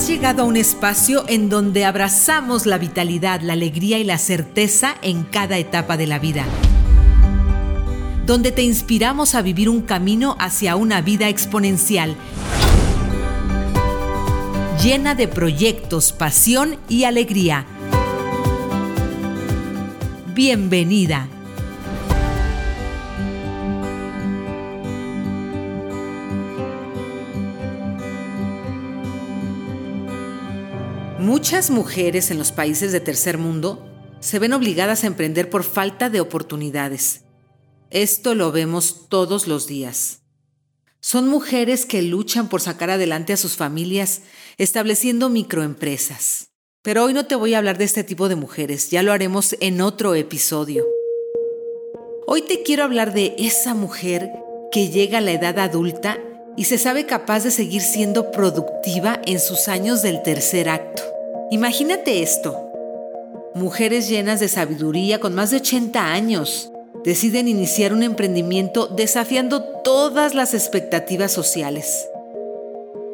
Has llegado a un espacio en donde abrazamos la vitalidad, la alegría y la certeza en cada etapa de la vida. Donde te inspiramos a vivir un camino hacia una vida exponencial, llena de proyectos, pasión y alegría. Bienvenida. Muchas mujeres en los países de tercer mundo se ven obligadas a emprender por falta de oportunidades. Esto lo vemos todos los días. Son mujeres que luchan por sacar adelante a sus familias estableciendo microempresas. Pero hoy no te voy a hablar de este tipo de mujeres, ya lo haremos en otro episodio. Hoy te quiero hablar de esa mujer que llega a la edad adulta y se sabe capaz de seguir siendo productiva en sus años del tercer acto. Imagínate esto. Mujeres llenas de sabiduría con más de 80 años deciden iniciar un emprendimiento desafiando todas las expectativas sociales.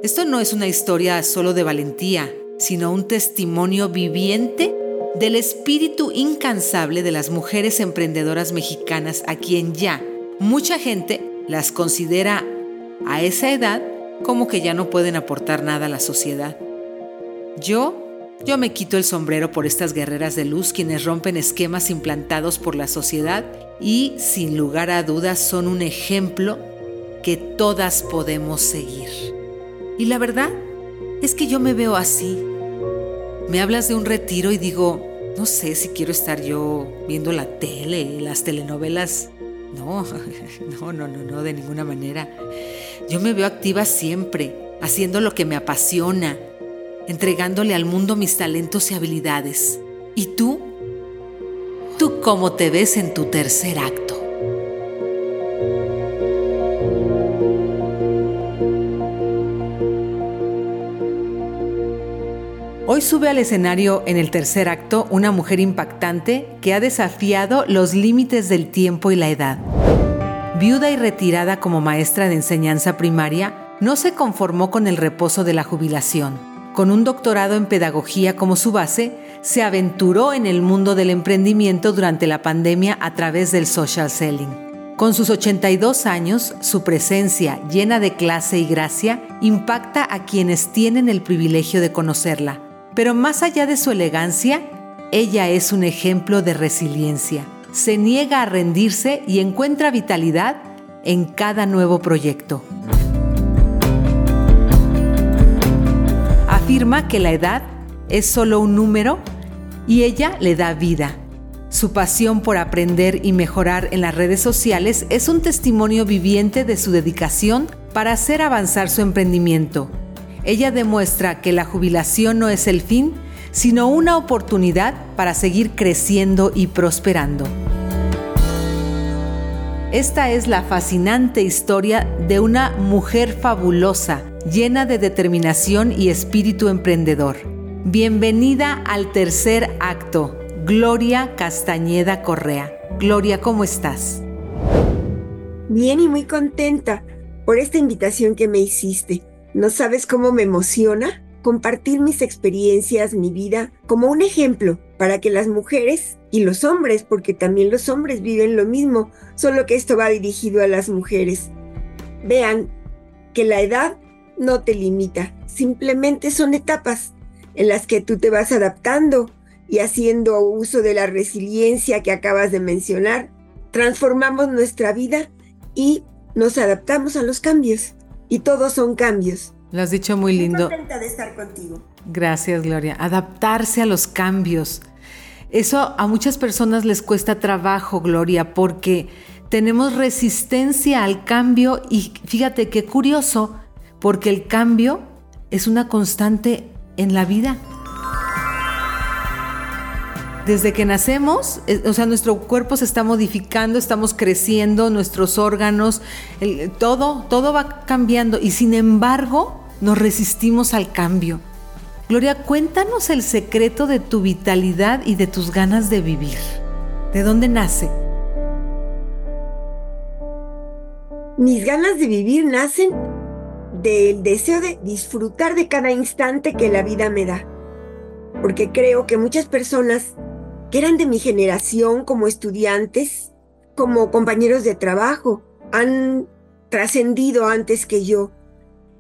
Esto no es una historia solo de valentía, sino un testimonio viviente del espíritu incansable de las mujeres emprendedoras mexicanas a quien ya mucha gente las considera a esa edad como que ya no pueden aportar nada a la sociedad. Yo yo me quito el sombrero por estas guerreras de luz quienes rompen esquemas implantados por la sociedad y sin lugar a dudas son un ejemplo que todas podemos seguir. Y la verdad es que yo me veo así. Me hablas de un retiro y digo, no sé si quiero estar yo viendo la tele, las telenovelas. No, no, no, no, no, de ninguna manera. Yo me veo activa siempre, haciendo lo que me apasiona, entregándole al mundo mis talentos y habilidades. ¿Y tú? ¿Tú cómo te ves en tu tercer acto? Hoy sube al escenario en el tercer acto una mujer impactante que ha desafiado los límites del tiempo y la edad. Viuda y retirada como maestra de enseñanza primaria, no se conformó con el reposo de la jubilación con un doctorado en pedagogía como su base, se aventuró en el mundo del emprendimiento durante la pandemia a través del social selling. Con sus 82 años, su presencia llena de clase y gracia impacta a quienes tienen el privilegio de conocerla. Pero más allá de su elegancia, ella es un ejemplo de resiliencia. Se niega a rendirse y encuentra vitalidad en cada nuevo proyecto. Afirma que la edad es solo un número y ella le da vida. Su pasión por aprender y mejorar en las redes sociales es un testimonio viviente de su dedicación para hacer avanzar su emprendimiento. Ella demuestra que la jubilación no es el fin, sino una oportunidad para seguir creciendo y prosperando. Esta es la fascinante historia de una mujer fabulosa llena de determinación y espíritu emprendedor. Bienvenida al tercer acto, Gloria Castañeda Correa. Gloria, ¿cómo estás? Bien y muy contenta por esta invitación que me hiciste. ¿No sabes cómo me emociona? Compartir mis experiencias, mi vida, como un ejemplo para que las mujeres y los hombres, porque también los hombres viven lo mismo, solo que esto va dirigido a las mujeres, vean que la edad no te limita, simplemente son etapas en las que tú te vas adaptando y haciendo uso de la resiliencia que acabas de mencionar, transformamos nuestra vida y nos adaptamos a los cambios. Y todos son cambios. Lo has dicho muy lindo. contenta de estar contigo. Gracias, Gloria. Adaptarse a los cambios. Eso a muchas personas les cuesta trabajo, Gloria, porque tenemos resistencia al cambio y fíjate qué curioso, porque el cambio es una constante en la vida. Desde que nacemos, eh, o sea, nuestro cuerpo se está modificando, estamos creciendo, nuestros órganos, todo, todo va cambiando y sin embargo nos resistimos al cambio. Gloria, cuéntanos el secreto de tu vitalidad y de tus ganas de vivir. ¿De dónde nace? Mis ganas de vivir nacen del deseo de disfrutar de cada instante que la vida me da. Porque creo que muchas personas que eran de mi generación como estudiantes, como compañeros de trabajo, han trascendido antes que yo.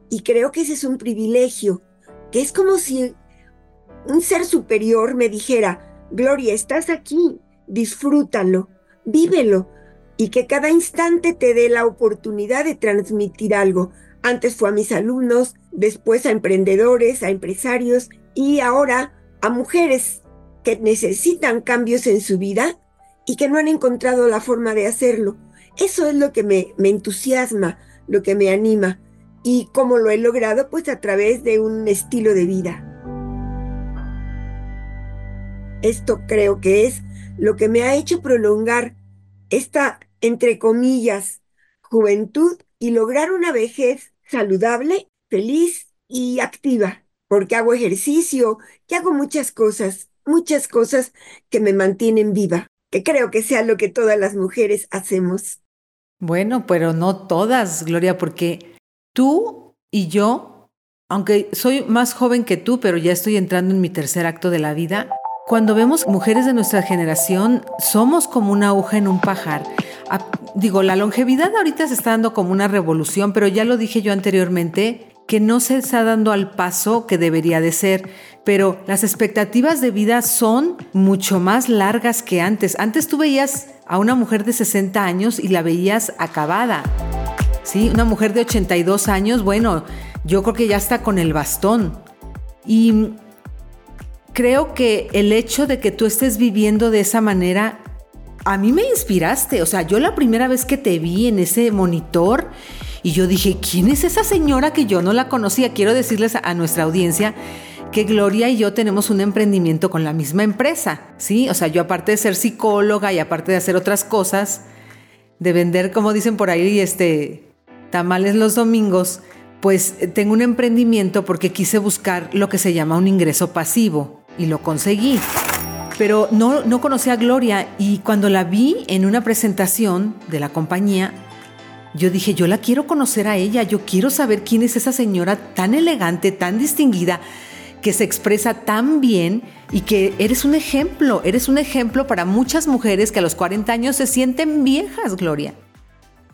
Y creo que ese es un privilegio, que es como si un ser superior me dijera, Gloria, estás aquí, disfrútalo, vívelo, y que cada instante te dé la oportunidad de transmitir algo. Antes fue a mis alumnos, después a emprendedores, a empresarios y ahora a mujeres que necesitan cambios en su vida y que no han encontrado la forma de hacerlo. Eso es lo que me, entusiasma, lo que me anima. ¿Y cómo lo he logrado? Pues a través de un estilo de vida. Esto creo que es lo que me ha hecho prolongar esta, entre comillas, juventud y lograr una vejez saludable, feliz y activa, porque hago ejercicio, que hago muchas cosas, muchas cosas que me mantienen viva, que creo que sea lo que todas las mujeres hacemos. Bueno, pero no todas, Gloria, porque tú y yo, aunque soy más joven que tú, pero ya estoy entrando en mi tercer acto de la vida, cuando vemos mujeres de nuestra generación, somos como una aguja en un pajar. Ah, digo, la longevidad ahorita se está dando como una revolución, pero ya lo dije yo anteriormente, que no se está dando al paso que debería de ser, pero las expectativas de vida son mucho más largas que antes. Antes tú veías a una mujer de 60 años y la veías acabada. ¿Sí? Una mujer de 82 años, bueno, yo creo que ya está con el bastón. Y creo que el hecho de que tú estés viviendo de esa manera, a mí me inspiraste. O sea, yo la primera vez que te vi en ese monitor y yo dije, ¿quién es esa señora que yo no la conocía? Quiero decirles a, nuestra audiencia que Gloria y yo tenemos un emprendimiento con la misma empresa, ¿sí? O sea, yo aparte de ser psicóloga y aparte de hacer otras cosas, de vender, como dicen por ahí, este, tamales los domingos, pues tengo un emprendimiento porque quise buscar lo que se llama un ingreso pasivo y lo conseguí. Pero no, no conocía a Gloria y cuando la vi en una presentación de la compañía, yo dije, yo la quiero conocer a ella, yo quiero saber quién es esa señora tan elegante, tan distinguida, que se expresa tan bien y que eres un ejemplo, eres un ejemplo para muchas mujeres que a los 40 años se sienten viejas, Gloria.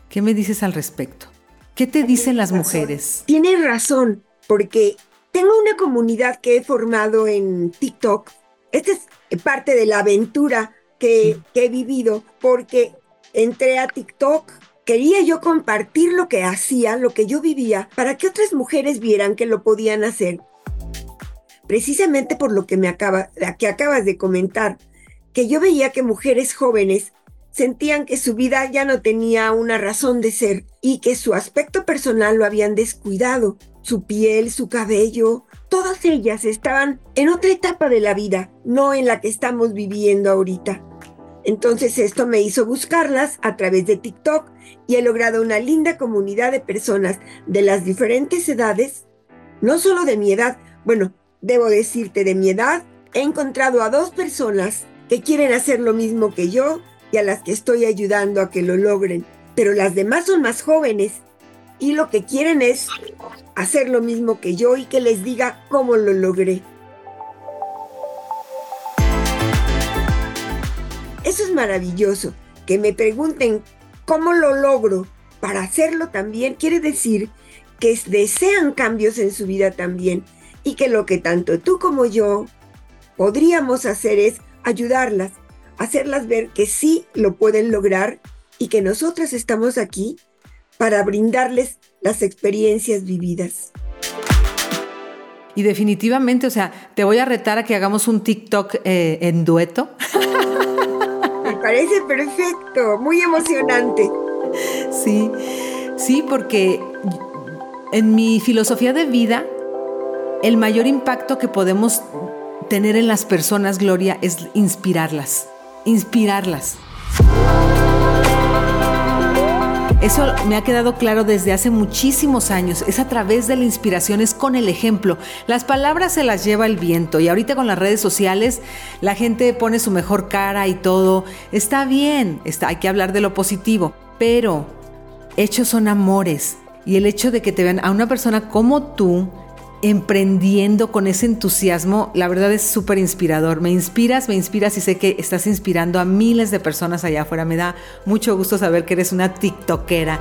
¿Qué me dices al respecto? ¿Qué te dicen las mujeres? Tienes razón, porque tengo una comunidad que he formado en TikTok. Esta es parte de la aventura que, he vivido porque entré a TikTok Quería yo compartir lo que hacía, lo que yo vivía, para que otras mujeres vieran que lo podían hacer. Precisamente por lo que me acaba, que acabas de comentar, que yo veía que mujeres jóvenes sentían que su vida ya no tenía una razón de ser y que su aspecto personal lo habían descuidado su piel, su cabello, todas ellas estaban en otra etapa de la vida, no en la que estamos viviendo ahorita. Entonces esto me hizo buscarlas a través de TikTok y he logrado una linda comunidad de personas de las diferentes edades, no solo de mi edad, bueno, debo decirte de mi edad, he encontrado a dos personas que quieren hacer lo mismo que yo y a las que estoy ayudando a que lo logren, pero las demás son más jóvenes y lo que quieren es hacer lo mismo que yo y que les diga cómo lo logré. Eso es maravilloso. Que me pregunten cómo lo logro para hacerlo también quiere decir que desean cambios en su vida también y que lo que tanto tú como yo podríamos hacer es ayudarlas, hacerlas ver que sí lo pueden lograr y que nosotras estamos aquí para brindarles las experiencias vividas. Y definitivamente, o sea, te voy a retar a que hagamos un TikTok eh, en dueto. Me parece perfecto, muy emocionante. Sí, sí, porque en mi filosofía de vida, el mayor impacto que podemos tener en las personas, Gloria, es inspirarlas, inspirarlas. Eso me ha quedado claro desde hace muchísimos años. Es a través de la inspiración, es con el ejemplo. Las palabras se las lleva el viento y ahorita con las redes sociales la gente pone su mejor cara y todo. Está bien, está, hay que hablar de lo positivo, pero hechos son amores. y el hecho de que te vean a una persona como tú emprendiendo con ese entusiasmo, la verdad es súper inspirador. Me inspiras, me inspiras y sé que estás inspirando a miles de personas allá afuera. Me da mucho gusto saber que eres una TikTokera.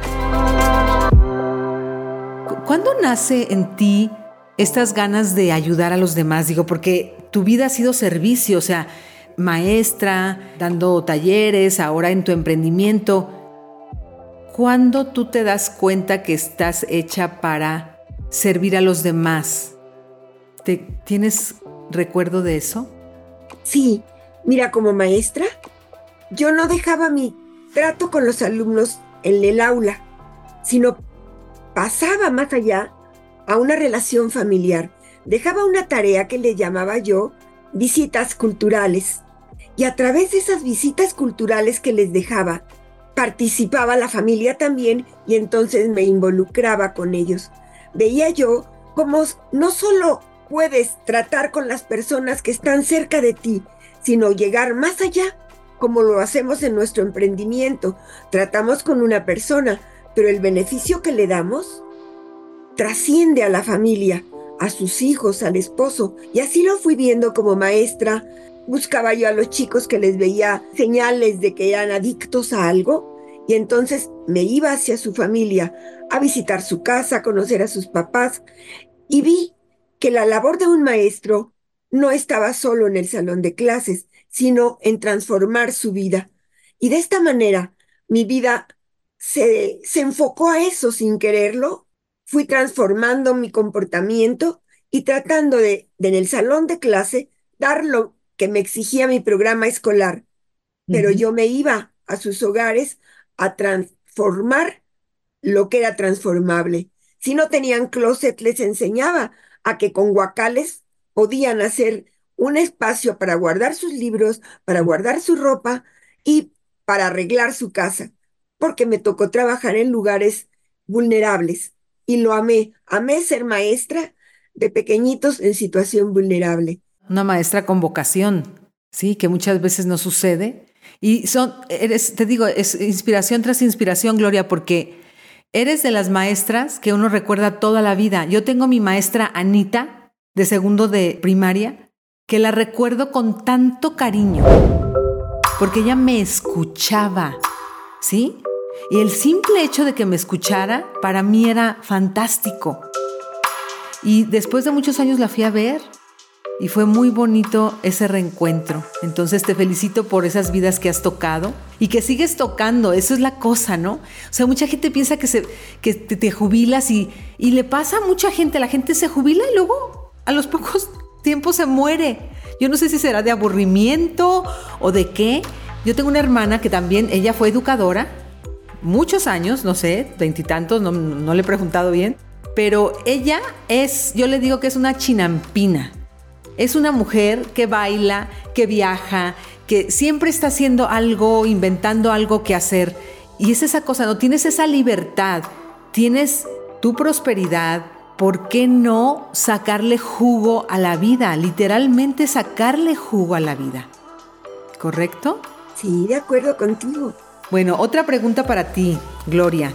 ¿Cuándo nace en ti estas ganas de ayudar a los demás? Digo, porque tu vida ha sido servicio, o sea, maestra, dando talleres, ahora en tu emprendimiento. ¿Cuándo tú te das cuenta que estás hecha para servir a los demás. ¿Te, ¿Tienes recuerdo de eso? Sí, mira, como maestra, yo no dejaba mi trato con los alumnos en el aula, sino pasaba más allá a una relación familiar. Dejaba una tarea que le llamaba yo visitas culturales. Y a través de esas visitas culturales que les dejaba, participaba la familia también y entonces me involucraba con ellos veía yo cómo no solo puedes tratar con las personas que están cerca de ti, sino llegar más allá, como lo hacemos en nuestro emprendimiento. Tratamos con una persona, pero el beneficio que le damos trasciende a la familia, a sus hijos, al esposo. Y así lo fui viendo como maestra. Buscaba yo a los chicos que les veía señales de que eran adictos a algo y entonces me iba hacia su familia a visitar su casa, a conocer a sus papás y vi que la labor de un maestro no estaba solo en el salón de clases, sino en transformar su vida. Y de esta manera mi vida se, se enfocó a eso sin quererlo. Fui transformando mi comportamiento y tratando de, de en el salón de clase dar lo que me exigía mi programa escolar. Pero yo me iba a sus hogares a transformar lo que era transformable. Si no tenían closet, les enseñaba a que con guacales podían hacer un espacio para guardar sus libros, para guardar su ropa y para arreglar su casa, porque me tocó trabajar en lugares vulnerables y lo amé. Amé ser maestra de pequeñitos en situación vulnerable. Una maestra con vocación, sí, que muchas veces no sucede y son, eres, te digo, es inspiración tras inspiración, Gloria, porque eres de las maestras que uno recuerda toda la vida. Yo tengo mi maestra Anita, de segundo de primaria, que la recuerdo con tanto cariño, porque ella me escuchaba, ¿sí? Y el simple hecho de que me escuchara, para mí era fantástico. Y después de muchos años la fui a ver y fue muy bonito ese reencuentro. Entonces te felicito por esas vidas que has tocado y que sigues tocando, eso es la cosa, ¿no? O sea, mucha gente piensa que, se, que te, jubilas y, y le pasa a mucha gente, la gente se jubila y luego a los pocos tiempos se muere. Yo no sé si será de aburrimiento o de qué. Yo tengo una hermana que también, ella fue educadora, muchos años, no sé, veintitantos, no, no le he preguntado bien, pero ella es, yo le digo que es una chinampina es una mujer que baila, que viaja, que siempre está haciendo algo, inventando algo que hacer. Y es esa cosa, no tienes esa libertad, tienes tu prosperidad. ¿Por qué no sacarle jugo a la vida? Literalmente sacarle jugo a la vida. ¿Correcto? Sí, de acuerdo contigo. Bueno, otra pregunta para ti, Gloria.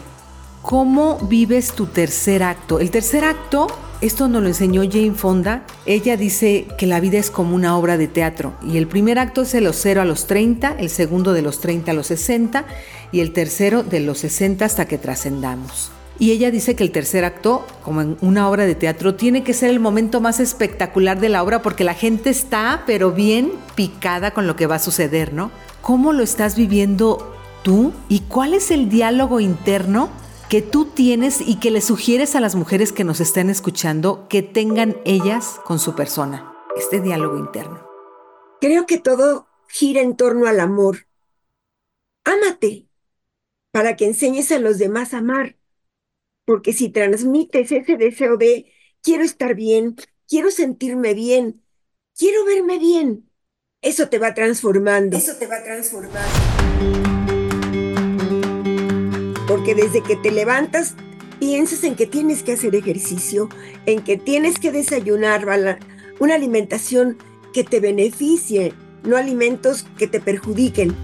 ¿Cómo vives tu tercer acto? El tercer acto esto nos lo enseñó Jane Fonda. Ella dice que la vida es como una obra de teatro y el primer acto es de los 0 a los 30, el segundo de los 30 a los 60 y el tercero de los 60 hasta que trascendamos. Y ella dice que el tercer acto, como en una obra de teatro, tiene que ser el momento más espectacular de la obra porque la gente está, pero bien picada con lo que va a suceder, ¿no? ¿Cómo lo estás viviendo tú? ¿Y cuál es el diálogo interno que tú tienes y que le sugieres a las mujeres que nos estén escuchando que tengan ellas con su persona, este diálogo interno? Creo que todo gira en torno al amor. Ámate para que enseñes a los demás a amar. Porque si transmites ese deseo de quiero estar bien, quiero sentirme bien, quiero verme bien, eso te va transformando. Eso te va transformando desde que te levantas piensas en que tienes que hacer ejercicio, en que tienes que desayunar una alimentación que te beneficie, no alimentos que te perjudiquen.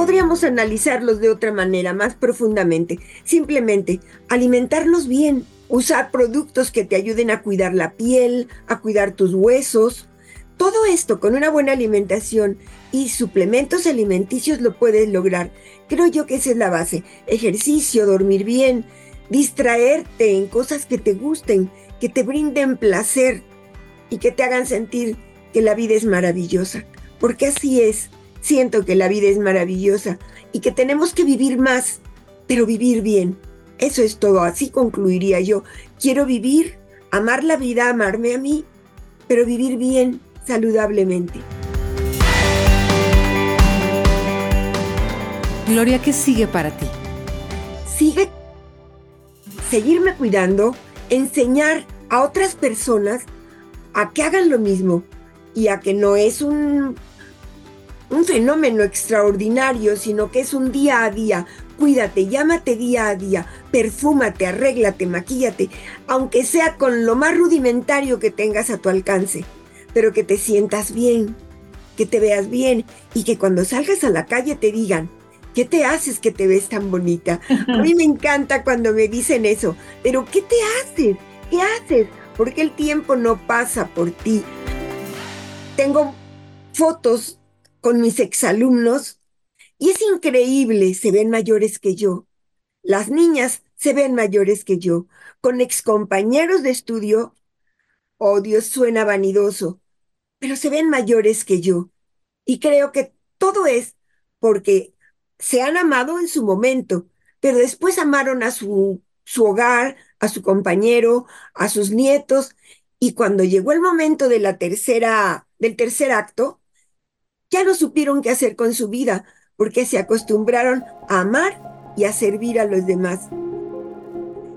podríamos analizarlos de otra manera, más profundamente. Simplemente alimentarnos bien, usar productos que te ayuden a cuidar la piel, a cuidar tus huesos. Todo esto con una buena alimentación y suplementos alimenticios lo puedes lograr. Creo yo que esa es la base. Ejercicio, dormir bien, distraerte en cosas que te gusten, que te brinden placer y que te hagan sentir que la vida es maravillosa. Porque así es. Siento que la vida es maravillosa y que tenemos que vivir más, pero vivir bien. Eso es todo, así concluiría yo. Quiero vivir, amar la vida, amarme a mí, pero vivir bien, saludablemente. Gloria, ¿qué sigue para ti? Sigue seguirme cuidando, enseñar a otras personas a que hagan lo mismo y a que no es un, un fenómeno extraordinario, sino que es un día a día, Cuídate, llámate día a día, perfúmate, arréglate, maquíllate, aunque sea con lo más rudimentario que tengas a tu alcance, pero que te sientas bien, que te veas bien y que cuando salgas a la calle te digan, ¿qué te haces que te ves tan bonita? A mí me encanta cuando me dicen eso, pero ¿qué te haces? ¿Qué haces? Porque el tiempo no pasa por ti. Tengo fotos con mis exalumnos y es increíble, se ven mayores que yo. Las niñas se ven mayores que yo. Con excompañeros de estudio, oh Dios, suena vanidoso, pero se ven mayores que yo. Y creo que todo es porque se han amado en su momento, pero después amaron a su, su hogar, a su compañero, a sus nietos, y cuando llegó el momento de la tercera, del tercer acto, ya no supieron qué hacer con su vida, porque se acostumbraron a amar y a servir a los demás.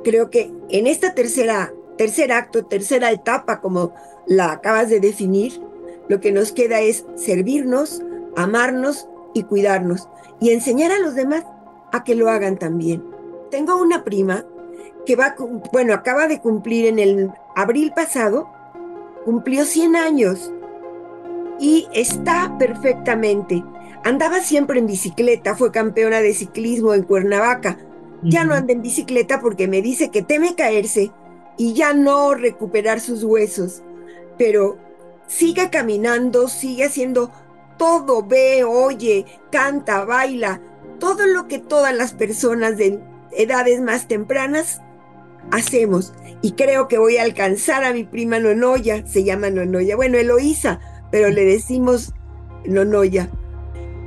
Creo que en esta tercera, tercer acto, tercera etapa, como la acabas de definir, lo que nos queda es servirnos, amarnos y cuidarnos y enseñar a los demás a que lo hagan también. Tengo una prima que va, bueno, acaba de cumplir en el abril pasado, cumplió 100 años y está perfectamente. Andaba siempre en bicicleta, fue campeona de ciclismo en Cuernavaca. Ya no anda en bicicleta porque me dice que teme caerse y ya no recuperar sus huesos. Pero sigue caminando, sigue haciendo todo, ve, oye, canta, baila, todo lo que todas las personas de edades más tempranas hacemos. Y creo que voy a alcanzar a mi prima Nonoya, se llama Nonoya, bueno, Eloísa, pero le decimos Nonoya.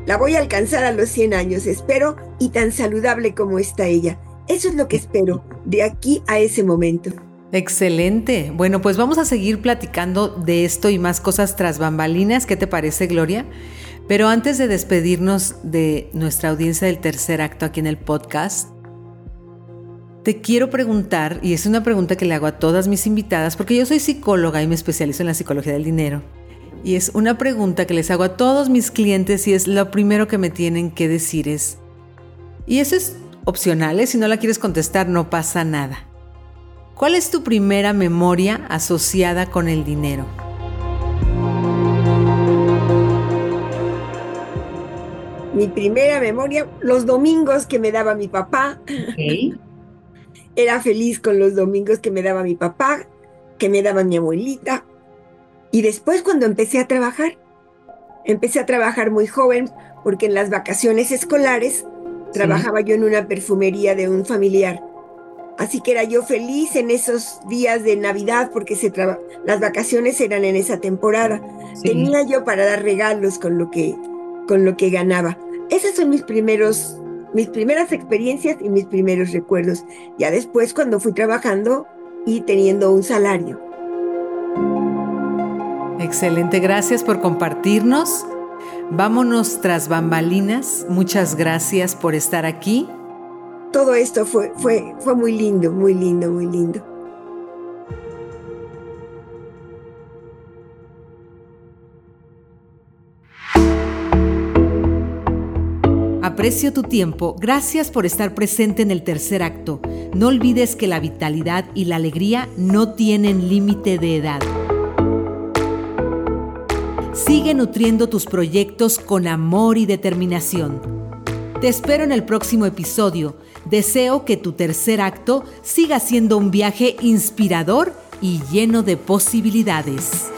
La voy a alcanzar a los 100 años, espero, y tan saludable como está ella. Eso es lo que espero de aquí a ese momento. Excelente. Bueno, pues vamos a seguir platicando de esto y más cosas tras bambalinas. ¿Qué te parece, Gloria? Pero antes de despedirnos de nuestra audiencia del tercer acto aquí en el podcast, te quiero preguntar, y es una pregunta que le hago a todas mis invitadas, porque yo soy psicóloga y me especializo en la psicología del dinero. Y es una pregunta que les hago a todos mis clientes y es lo primero que me tienen que decir es, y eso es opcional, ¿eh? si no la quieres contestar no pasa nada. ¿Cuál es tu primera memoria asociada con el dinero? Mi primera memoria, los domingos que me daba mi papá. Era feliz con los domingos que me daba mi papá, que me daba mi abuelita, y después cuando empecé a trabajar, empecé a trabajar muy joven porque en las vacaciones escolares trabajaba yo en una perfumería de un familiar. Así que era yo feliz en esos días de Navidad porque se las vacaciones eran en esa temporada. Tenía yo para dar regalos con lo que con lo que ganaba. Esos son mis primeros mis primeras experiencias y mis primeros recuerdos. Ya después cuando fui trabajando y teniendo un salario. Excelente, gracias por compartirnos. Vámonos tras bambalinas. Muchas gracias por estar aquí. Todo esto fue, fue, fue muy lindo, muy lindo, muy lindo. Aprecio tu tiempo. Gracias por estar presente en el tercer acto. No olvides que la vitalidad y la alegría no tienen límite de edad. Sigue nutriendo tus proyectos con amor y determinación. Te espero en el próximo episodio. Deseo que tu tercer acto siga siendo un viaje inspirador y lleno de posibilidades.